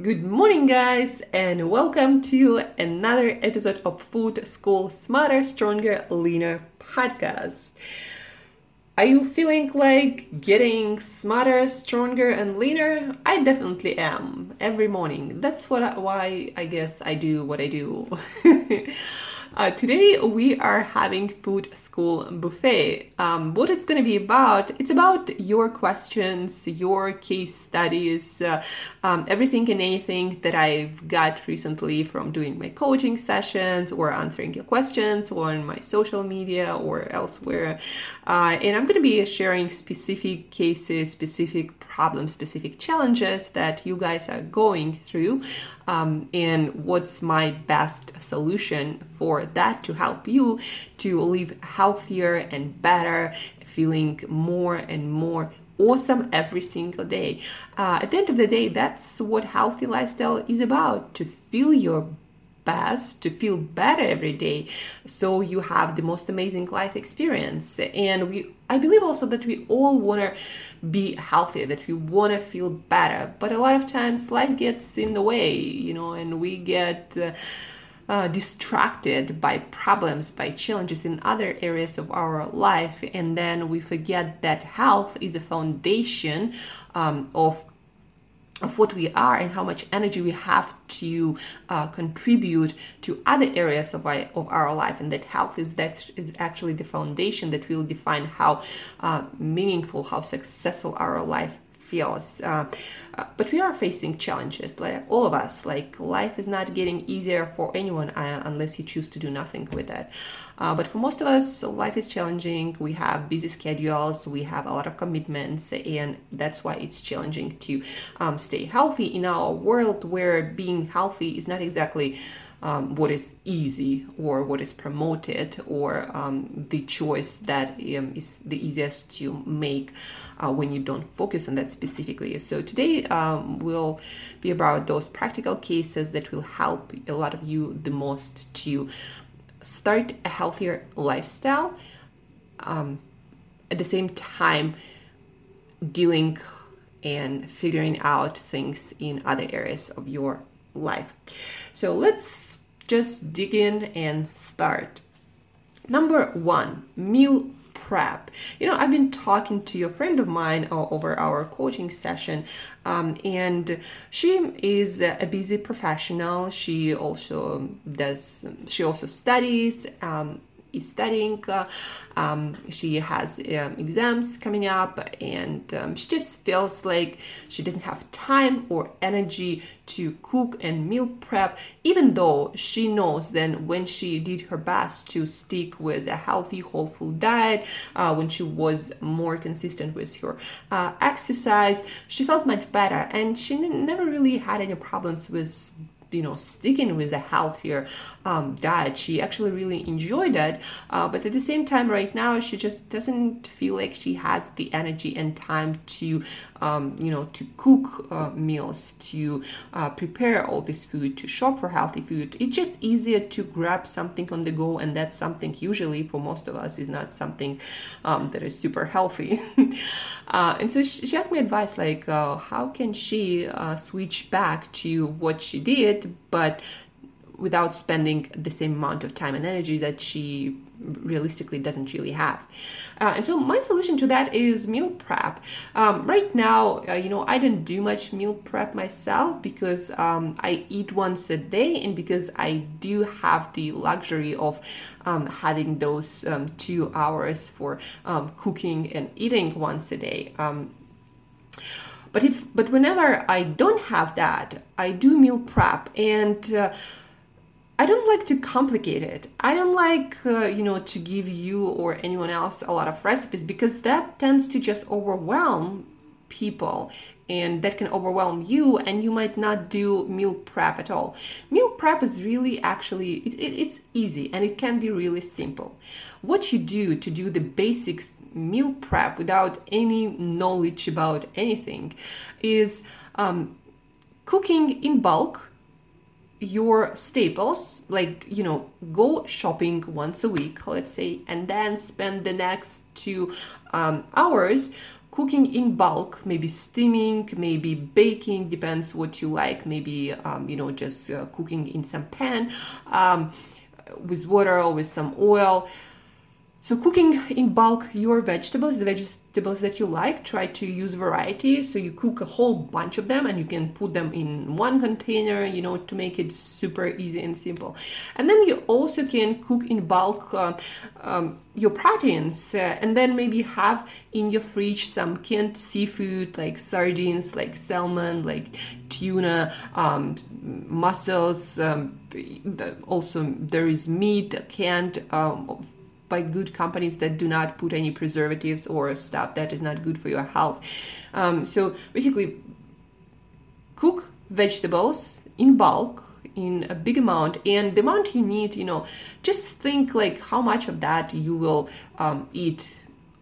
Good morning, guys, and welcome to another episode of Food School Smarter, Stronger, Leaner podcast. Are you feeling like getting smarter, stronger, and leaner? I definitely am every morning. That's what I, why I guess I do what I do. Uh, today we are having food school buffet. Um, what it's going to be about? It's about your questions, your case studies, uh, um, everything and anything that I've got recently from doing my coaching sessions or answering your questions on my social media or elsewhere. Uh, and I'm going to be sharing specific cases, specific problems, specific challenges that you guys are going through, um, and what's my best solution for that to help you to live healthier and better, feeling more and more awesome every single day. Uh, at the end of the day, that's what healthy lifestyle is about to feel your best to feel better every day. So you have the most amazing life experience. And we i believe also that we all want to be healthy that we want to feel better. But a lot of times life gets in the way you know and we get uh, uh, distracted by problems, by challenges in other areas of our life, and then we forget that health is a foundation um, of of what we are and how much energy we have to uh, contribute to other areas of our, of our life and that health is that is actually the foundation that will define how uh, meaningful how successful our life feels. Uh, uh, but we are facing challenges, like all of us. Like life is not getting easier for anyone uh, unless you choose to do nothing with it. Uh, but for most of us, life is challenging. We have busy schedules, we have a lot of commitments, and that's why it's challenging to um, stay healthy in our world where being healthy is not exactly um, what is easy or what is promoted or um, the choice that um, is the easiest to make uh, when you don't focus on that specifically. So today um, will be about those practical cases that will help a lot of you the most to start a healthier lifestyle um, at the same time dealing and figuring out things in other areas of your life. So let's just dig in and start. Number one, meal You know, I've been talking to a friend of mine uh, over our coaching session, um, and she is a busy professional. She also does, she also studies um, is studying. Uh, um, she has um, exams coming up, and um, she just feels like she doesn't have time or energy to cook and meal prep, even though she knows then when she did her best to stick with a healthy whole food diet, uh, when she was more consistent with her uh, exercise, she felt much better, and she n- never really had any problems with you know sticking with the healthier um, diet. She actually really enjoyed that uh, but at the same time right now she just doesn't feel like she has the energy and time to um, you know to cook uh, meals to uh, prepare all this food to shop for healthy food. It's just easier to grab something on the go and that's something usually for most of us is not something um, that is super healthy. Uh, and so she, she, asked me advice like uh, how can she uh, switch back to what she did but without spending the same amount of time and energy that she realistically doesn't really have. Uh, and so my solution to that is meal prep. Um, right now, uh, you know, I don't do much meal prep myself because um, I eat once a day and because I do have the luxury of um, having those um, two hours for um, cooking and eating once a day. But if but whenever I don't have that, I do meal prep and uh, I don't like to complicate it. I don't like, uh, you know, to give you or anyone else a lot of recipes because that tends to just overwhelm people and that can overwhelm you and you might not do meal prep at all. Meal prep is really actually, it, it, it's easy and it can be really simple. What you do to do the basics meal prep without any knowledge about anything is um, cooking in bulk your staples like you know go shopping once a week let's say and then spend the next two um, hours cooking in bulk maybe steaming maybe baking depends what you like maybe um, you know just uh, cooking in some pan um, with water or with some oil so cooking in bulk your vegetables the vegetables that you like try to use variety. So you cook a whole bunch of them and you can put them in one container you know to make it super easy and simple. And then you also can cook in bulk uh, um, your proteins uh, and then maybe have in your fridge some canned seafood like sardines like salmon like tuna um, mussels um, also there is meat canned um, by good companies that do not put any preservatives or stuff that is not good for your health. Um, so basically, cook vegetables in bulk in a big amount and the amount you need you know just think like how much of that you will um, eat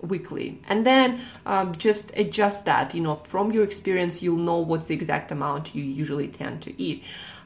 weekly and then um, just adjust that you know from your experience you'll know what's the exact amount you usually tend to eat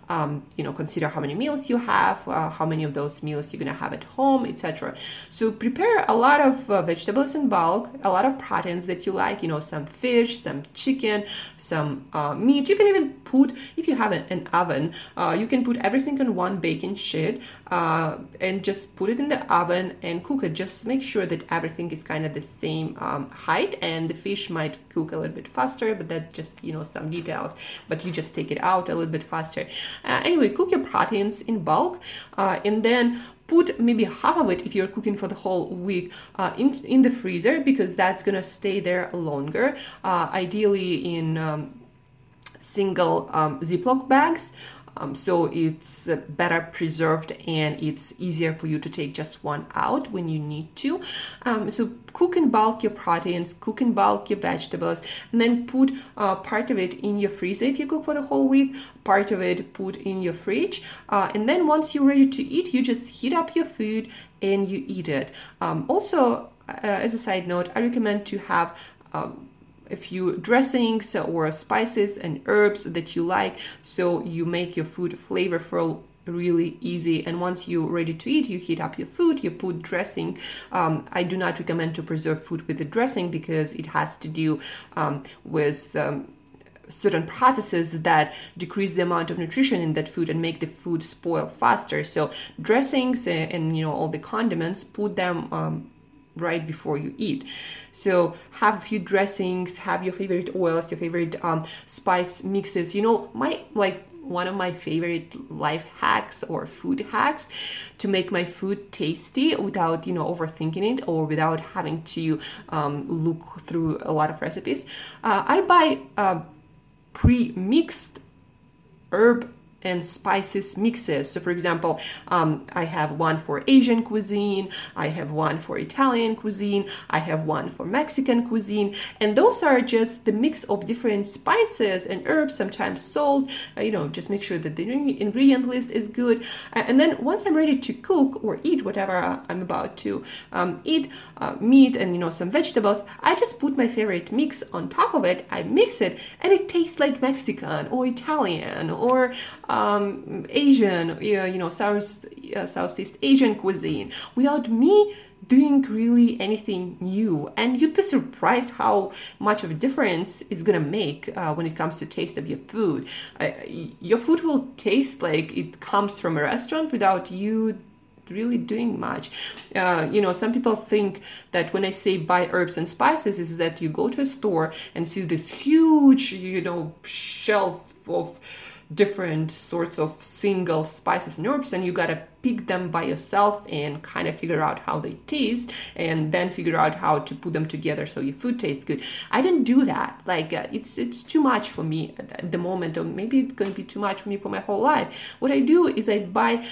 um, you know consider how many meals you have uh, how many of those meals you're gonna have at home etc so prepare a lot of uh, vegetables in bulk a lot of proteins that you like you know some fish some chicken some uh, meat. You can even put if you have an, oven uh, you can put everything on one baking sheet uh, and just put it in the oven and cook it. Just make sure that everything is kind of the same um, height and the fish might cook a little bit faster but that just you know some details. But you just take it out a little bit faster uh, anyway, cook your proteins in bulk uh, and then put maybe half of it if you're cooking for the whole week uh, in, in the freezer because that's gonna stay there longer uh, ideally in um, single um, ziploc bags um, so it's uh, better preserved and it's easier for you to take just one out when you need to. Um, so cook in bulk your proteins, cook in bulk your vegetables, and then put uh, part of it in your freezer if you cook for the whole week, part of it put in your fridge. Uh, and then once you're ready to eat, you just heat up your food and you eat it. Um, also, uh, as a side note, I recommend to have um, a few dressings or spices and herbs that you like so you make your food flavorful really easy. And once you're ready to eat you heat up your food you put dressing. Um, i do not recommend to preserve food with the dressing because it has to do um, with um, certain processes that decrease the amount of nutrition in that food and make the food spoil faster. So dressings and, and you know all the condiments put them um, right before you eat. So have a few dressings, have your favorite oils, your favorite um, spice mixes. You know, my like one of my favorite life hacks or food hacks to make my food tasty without you know overthinking it or without having to um, look through a lot of recipes. Uh, I buy uh, pre-mixed herb and spices mixes. So, for example, um, I have one for Asian cuisine, I have one for Italian cuisine, I have one for Mexican cuisine, and those are just the mix of different spices and herbs, sometimes salt. Uh, you know, just make sure that the ingredient list is good. And then once I'm ready to cook or eat whatever I'm about to um, eat, uh, meat and you know some vegetables, I just put my favorite mix on top of it. I mix it, and it tastes like Mexican or Italian or um, Asian, you know, South, uh, Southeast Asian cuisine without me doing really anything new and you'd be surprised how much of a difference it's gonna make uh, when it comes to taste of your food your food will taste like it comes from a restaurant without you really doing much. Uh, you know, some people think that when I say buy herbs and spices, is that you go to a store and see this huge, you know, shelf of different sorts of single spices and herbs and you gotta pick them by yourself and kind of figure out how they taste and then figure out how to put them together so your food tastes good. I didn't do that. Like uh, it's it's too much for me at the moment or maybe it's to be too much for me for my whole life. What i do is i buy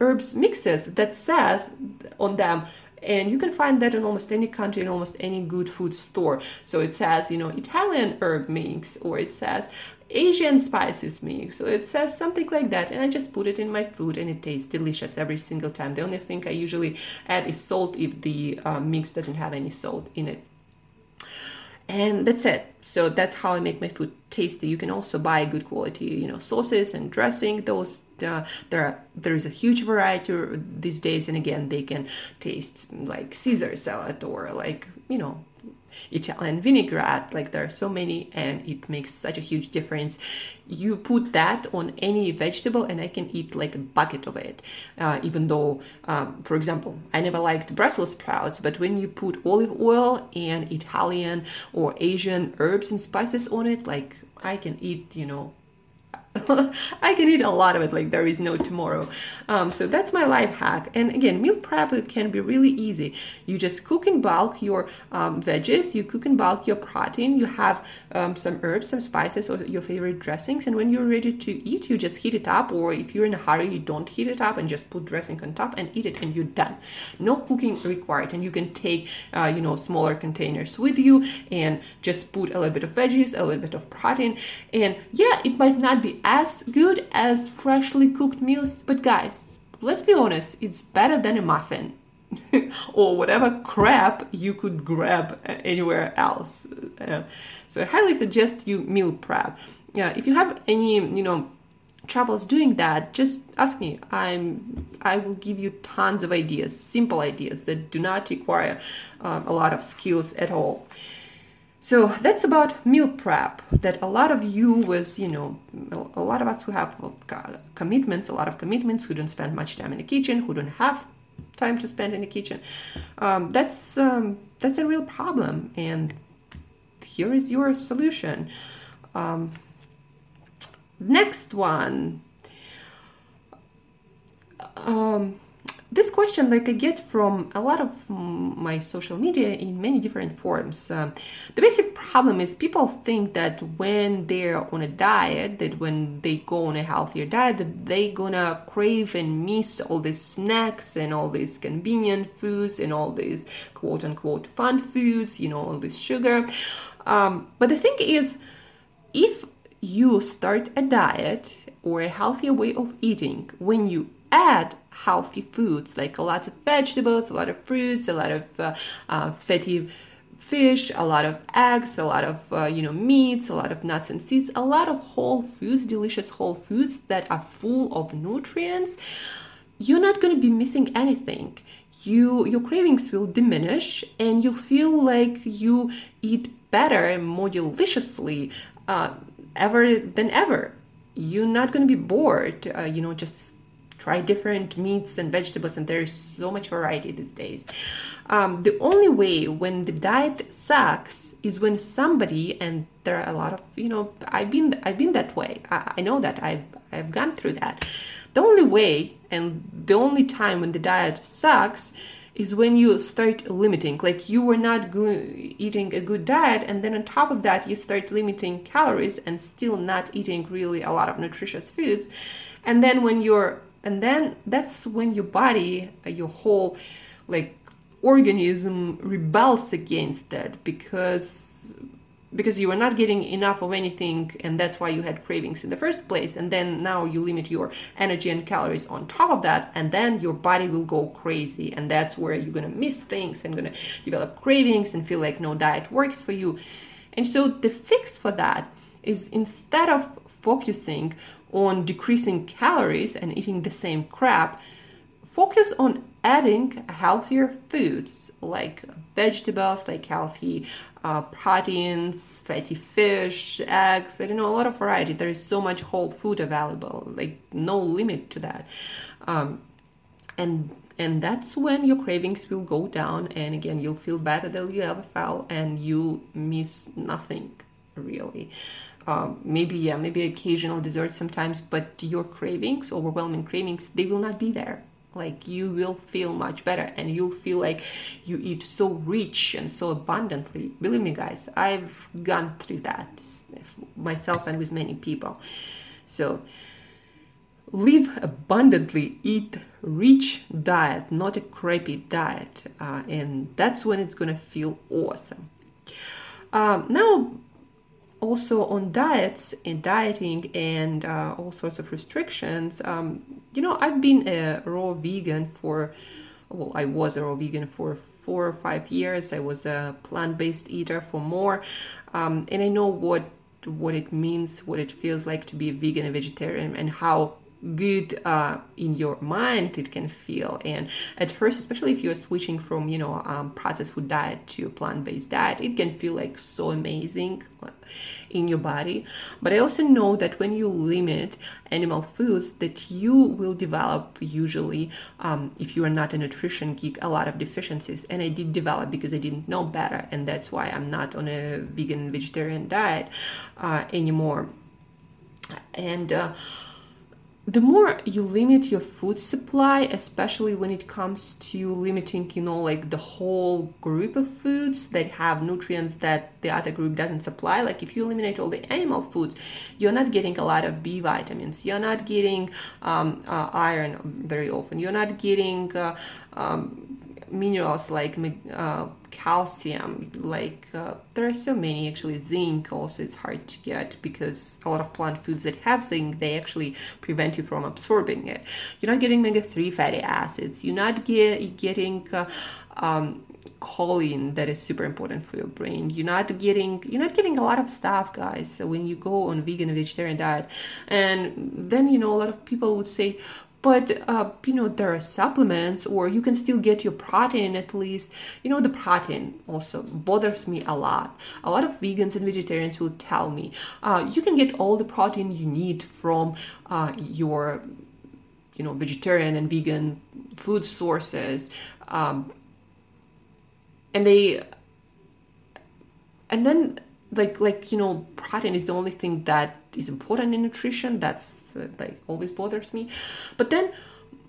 herbs mixes that says on them and you can find that in almost any country in almost any good food store. So it says you know italian herb mix or it says asian spices mix so it says something like that and i just put it in my food and it tastes delicious every single time. The only thing i usually add is salt if the uh, mix doesn't have any salt in it. And that's it. So that's how i make my food tasty. You can also buy good quality you know sauces and dressing. Those uh, there are, there is a huge variety these days and again they can taste like caesar salad or like you know Italian vinaigrette. Like there are so many, and it makes such a huge difference. You put that on any vegetable, and I can eat like a bucket of it. Uh, even though, um, for example, I never liked Brussels sprouts, but when you put olive oil and Italian or Asian herbs and spices on it, like I can eat, you know, I can eat a lot of it like there is no tomorrow. Um, so that's my life hack. And again, meal prep can be really easy. You just cook in bulk your um, veggies, you cook in bulk your protein, you have um, some herbs, some spices, or your favorite dressings. And when you're ready to eat, you just heat it up. Or if you're in a hurry, you don't heat it up and just put dressing on top and eat it, and you're done. No cooking required. And you can take, uh, you know, smaller containers with you and just put a little bit of veggies, a little bit of protein. And yeah, it might not be as good as freshly cooked meals, but guys, let's be honest, it's better than a muffin. or whatever crap you could grab anywhere else. So I highly suggest you meal prep. Yeah, if you have any, you know, troubles doing that, just ask me. I'm I will give you tons of ideas, simple ideas that do not require uh, a lot of skills at all. So that's about meal prep. That a lot of you was, you know, a lot of us who have commitments, a lot of commitments, who don't spend much time in the kitchen, who don't have time to spend in the kitchen. Um, that's um, that's a real problem, and here is your solution. Um, next one. Um, question like i get from a lot of my social media in many different forms. Um, the basic problem is people think that when they're on a diet that when they go on a healthier diet that they gonna crave and miss all these snacks and all these convenient foods and all these quote unquote fun foods you know all this sugar. Um, but the thing is if you start a diet or a healthier way of eating when you add healthy foods like a lot of vegetables, a lot of fruits, a lot of uh, uh, fatty fish, a lot of eggs, a lot of uh, you know meats, a lot of nuts and seeds, a lot of whole foods, delicious whole foods that are full of nutrients. You're not going to be missing anything. You your cravings will diminish, and you'll feel like you eat better and more deliciously uh, ever than ever. You're not going to be bored. Uh, you know, just try different meats and vegetables and there's so much variety these days. Um, the only way when the diet sucks is when somebody and there are a lot of you know i've been i've been that way. I, I know that. I've i've gone through that. The only way and the only time when the diet sucks is when you start limiting. Like you were not go- eating a good diet and then on top of that you start limiting calories and still not eating really a lot of nutritious foods. And then when you're and then that's when your body uh, your whole like organism rebels against that because because you were not getting enough of anything and that's why you had cravings in the first place. And then now you limit your energy and calories on top of that and then your body will go crazy. And that's where you're going to miss things and going to develop cravings and feel like no diet works for you. And so the fix for that is instead of focusing on decreasing calories and eating the same crap focus on adding healthier foods like vegetables, like healthy uh, proteins, fatty fish, eggs. I don't know, a lot of variety. There is so much whole food available, like no limit to that. Um, and and that's when your cravings will go down and again you'll feel better than you ever felt and you'll miss nothing really um, maybe yeah maybe occasional dessert sometimes but your cravings overwhelming cravings they will not be there. Like you will feel much better and you'll feel like you eat so rich and so abundantly. Believe me guys i've gone through that myself and with many people. So live abundantly eat rich diet not a crappy diet uh, and that's when it's gonna feel awesome. Um, now also on diets and dieting and uh, all sorts of restrictions um, you know i've been a raw vegan for well i was a raw vegan for four or five years. I was a plant-based eater for more. Um, and i know what what it means what it feels like to be a vegan and vegetarian and how good uh, in your mind it can feel. And at first especially if you're switching from you know um, processed food diet to plant-based diet it can feel like so amazing in your body. But i also know that when you limit animal foods that you will develop usually um, if you are not a nutrition geek a lot of deficiencies. And i did develop because i didn't know better and that's why i'm not on a vegan vegetarian diet uh, anymore. And uh, the more you limit your food supply, especially when it comes to limiting, you know, like the whole group of foods that have nutrients that the other group doesn't supply, like if you eliminate all the animal foods, you're not getting a lot of B vitamins, you're not getting um, uh, iron very often, you're not getting uh, um, minerals like uh, calcium like uh, there are so many actually. Zinc also it's hard to get because a lot of plant foods that have zinc they actually prevent you from absorbing it. You're not getting omega-3 fatty acids. You're not get, getting uh, um, choline that is super important for your brain. You're not getting you're not getting a lot of stuff guys so when you go on vegan and vegetarian diet and then you know a lot of people would say but uh, you know there are supplements or you can still get your protein at least. You know the protein also bothers me a lot. A lot of vegans and vegetarians will tell me uh, you can get all the protein you need from uh, your you know vegetarian and vegan food sources um, and they and then like like you know protein is the only thing that is important in nutrition. That's that like always bothers me. But then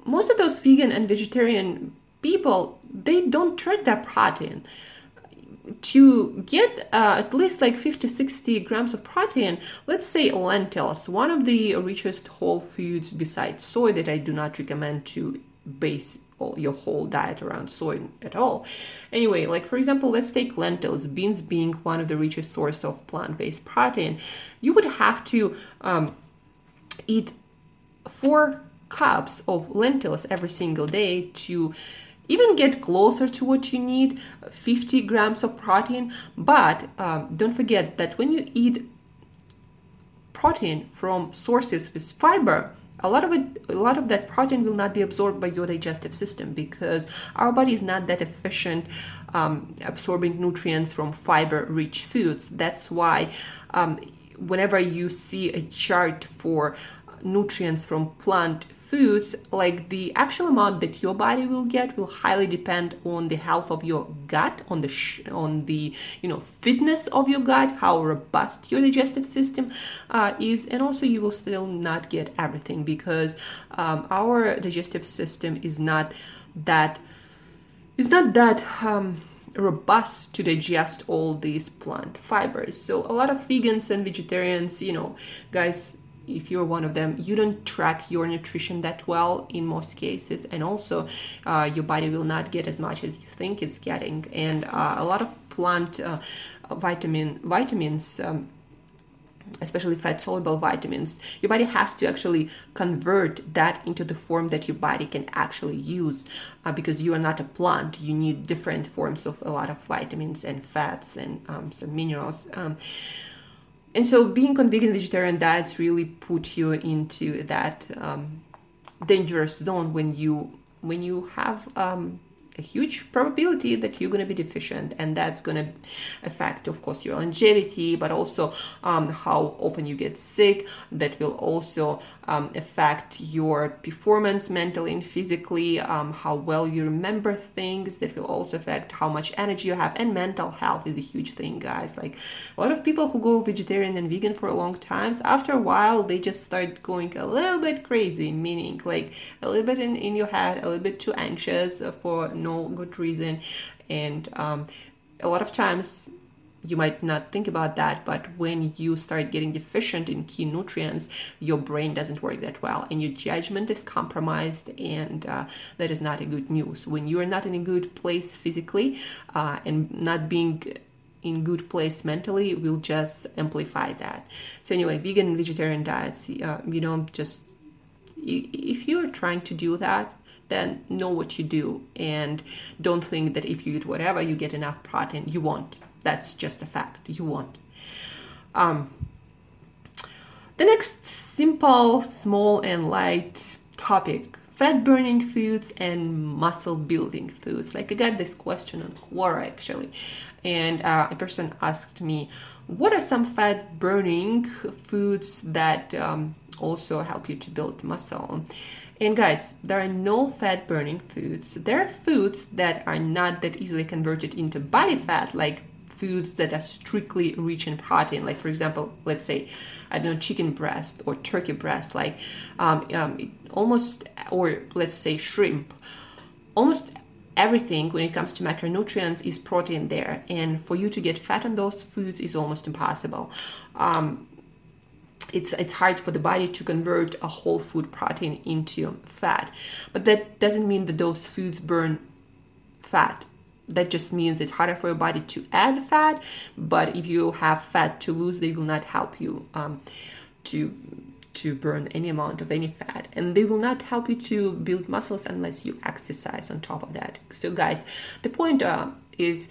most of those vegan and vegetarian people they don't track that protein. To get uh, at least like 50 60 grams of protein let's say lentils one of the richest whole foods besides soy that i do not recommend to base your whole diet around soy at all. Anyway like for example let's take lentils. Beans being one of the richest source of plant-based protein you would have to um, eat four cups of lentils every single day to even get closer to what you need 50 grams of protein. But um, don't forget that when you eat protein from sources with fiber a lot of it a lot of that protein will not be absorbed by your digestive system because our body is not that efficient um, absorbing nutrients from fiber rich foods. That's why um, whenever you see a chart for nutrients from plant foods, like the actual amount that your body will get will highly depend on the health of your gut, on the sh- on the you know fitness of your gut, how robust your digestive system uh, is, and also you will still not get everything because um, our digestive system is not that it's not that um, robust to digest all these plant fibers. So a lot of vegans and vegetarians, you know, guys, if you're one of them, you don't track your nutrition that well in most cases, and also uh, your body will not get as much as you think it's getting. And uh, a lot of plant uh, vitamin vitamins. Um, especially fat soluble vitamins, your body has to actually convert that into the form that your body can actually use uh, because you are not a plant. You need different forms of a lot of vitamins and fats and um, some minerals. Um, and so being on vegan vegetarian diets really put you into that um, dangerous zone when you when you have um, a huge probability that you're going to be deficient and that's going to affect of course your longevity but also um, how often you get sick. That will also um, affect your performance mentally and physically um, how well you remember things. That will also affect how much energy you have and mental health is a huge thing guys. Like a lot of people who go vegetarian and vegan for a long time after a while they just start going a little bit crazy meaning like a little bit in, in your head a little bit too anxious for no good reason and um, a lot of times you might not think about that, but when you start getting deficient in key nutrients, your brain doesn't work that well, and your judgment is compromised, and uh, that is not a good news. When you are not in a good place physically uh, and not being in good place mentally, will just amplify that. So anyway, vegan and vegetarian diets, uh, you know, just if you are trying to do that then know what you do and don't think that if you eat whatever you get enough protein. You won't. That's just a fact. You won't. Um, the next simple small and light topic fat burning foods and muscle building foods. Like i got this question on quora actually. And uh, a person asked me what are some fat burning foods that um, also help you to build muscle and guys, there are no fat burning foods. There are foods that are not that easily converted into body fat, like foods that are strictly rich in protein. Like, for example, let's say, I don't know, chicken breast or turkey breast, like um, um, almost, or let's say shrimp. Almost everything when it comes to macronutrients is protein there. And for you to get fat on those foods is almost impossible. Um, it's it's hard for the body to convert a whole food protein into fat. But that doesn't mean that those foods burn fat. That just means it's harder for your body to add fat but if you have fat to lose they will not help you um, to to burn any amount of any fat. And they will not help you to build muscles unless you exercise on top of that. So guys the point uh, is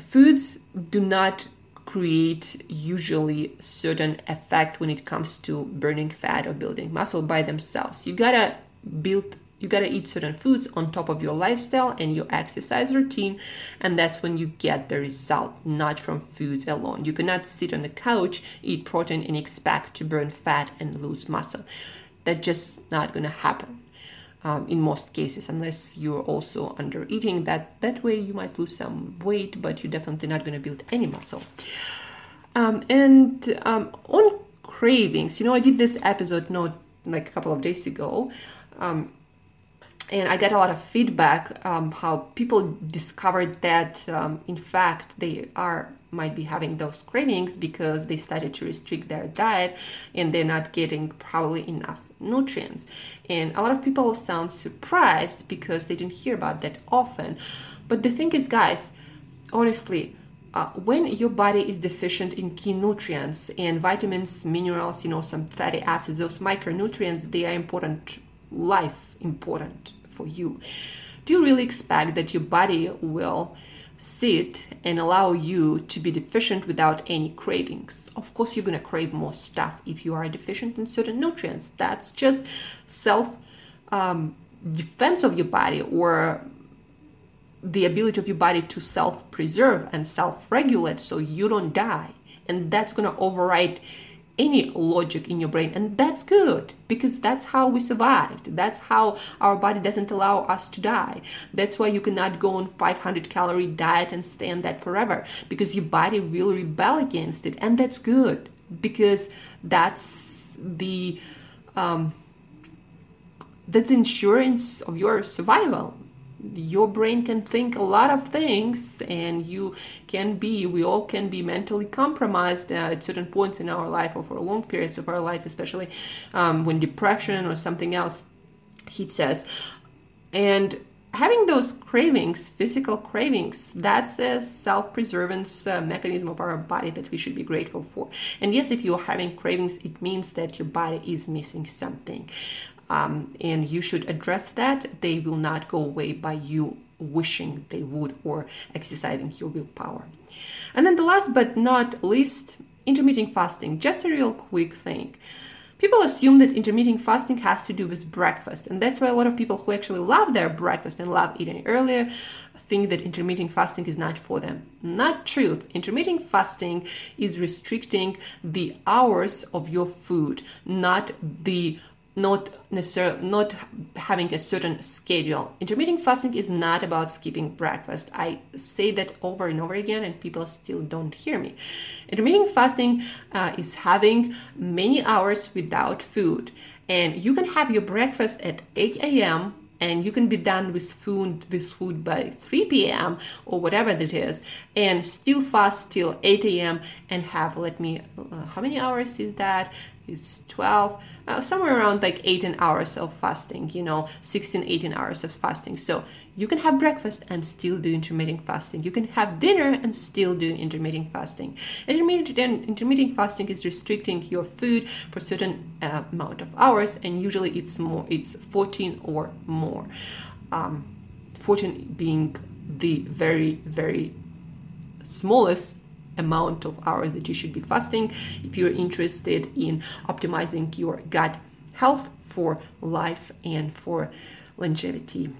foods do not create usually certain effect when it comes to burning fat or building muscle by themselves. You gotta build you gotta eat certain foods on top of your lifestyle and your exercise routine and that's when you get the result not from foods alone. You cannot sit on the couch eat protein and expect to burn fat and lose muscle. That's just not gonna happen um, in most cases, unless you're also under eating. That that way you might lose some weight, but you're definitely not going to build any muscle. Um, and um, on cravings, you know, I did this episode not like a couple of days ago. Um, and I got a lot of feedback um, how people discovered that um, in fact they are might be having those cravings because they started to restrict their diet and they're not getting probably enough nutrients. And a lot of people sound surprised because they didn't hear about that often. But the thing is, guys, honestly, uh, when your body is deficient in key nutrients and vitamins, minerals, you know, some fatty acids, those micronutrients, they are important, life important for you. Do you really expect that your body will sit and allow you to be deficient without any cravings. Of course, you're going to crave more stuff if you are deficient in certain nutrients. That's just self um, defense of your body or the ability of your body to self preserve and self regulate so you don't die. And that's going to override any logic in your brain and that's good because that's how we survived. That's how our body doesn't allow us to die. That's why you cannot go on 500 calorie diet and stay on that forever because your body will rebel against it and that's good because that's the um, that's insurance of your survival your brain can think a lot of things and you can be we all can be mentally compromised at certain points in our life or for long periods of our life especially um, when depression or something else hits us. And having those cravings physical cravings that's a self-preservance uh, mechanism of our body that we should be grateful for. And yes if you're having cravings it means that your body is missing something um, and you should address that. They will not go away by you wishing they would or exercising your willpower. And then the last but not least, intermittent fasting. Just a real quick thing. People assume that intermittent fasting has to do with breakfast, and that's why a lot of people who actually love their breakfast and love eating earlier think that intermittent fasting is not for them. Not true. Intermittent fasting is restricting the hours of your food, not the not necessarily not having a certain schedule. Intermittent fasting is not about skipping breakfast. I say that over and over again, and people still don't hear me. Intermittent fasting uh, is having many hours without food, and you can have your breakfast at 8 a.m and you can be done with food with food by 3 p.m. or whatever that is, and still fast till 8 a.m. and have let me uh, how many hours is that? It's 12, uh, somewhere around like 18 hours of fasting, you know, 16, 18 hours of fasting. So you can have breakfast and still do intermittent fasting. You can have dinner and still do intermittent fasting. Intermittent, intermittent fasting is restricting your food for certain uh, amount of hours, and usually it's more, it's 14 or more. Um, 14 being the very, very smallest amount of hours that you should be fasting if you're interested in optimizing your gut health for life and for longevity.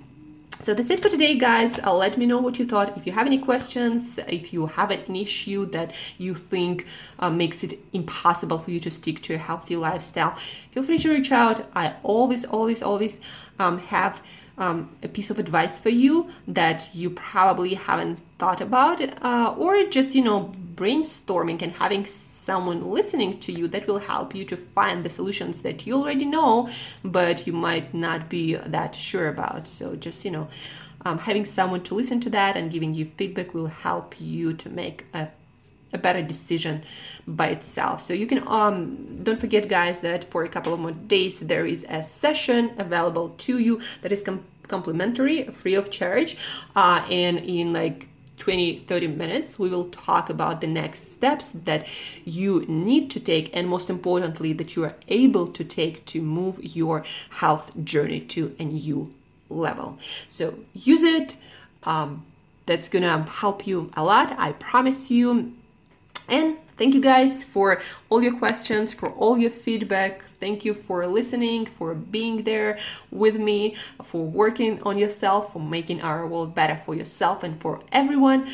So that's it for today, guys. Uh, let me know what you thought. If you have any questions, if you have an issue that you think uh, makes it impossible for you to stick to a healthy lifestyle, feel free to reach out. I always, always, always um, have um, a piece of advice for you that you probably haven't thought about, uh, or just you know brainstorming and having someone listening to you that will help you to find the solutions that you already know, but you might not be that sure about. So just you know. Um, having someone to listen to that and giving you feedback will help you to make a a better decision by itself. So you can um don't forget guys that for a couple of more days there is a session available to you that is com- complimentary, free of charge, uh, and in like 20 30 minutes we will talk about the next steps that you need to take and most importantly that you are able to take to move your health journey to a new level. So use it. Um, that's gonna help you a lot i promise you. And thank you guys for all your questions, for all your feedback. Thank you for listening, for being there with me, for working on yourself, for making our world better for yourself and for everyone.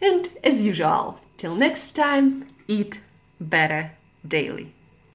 And as usual, till next time, eat better daily.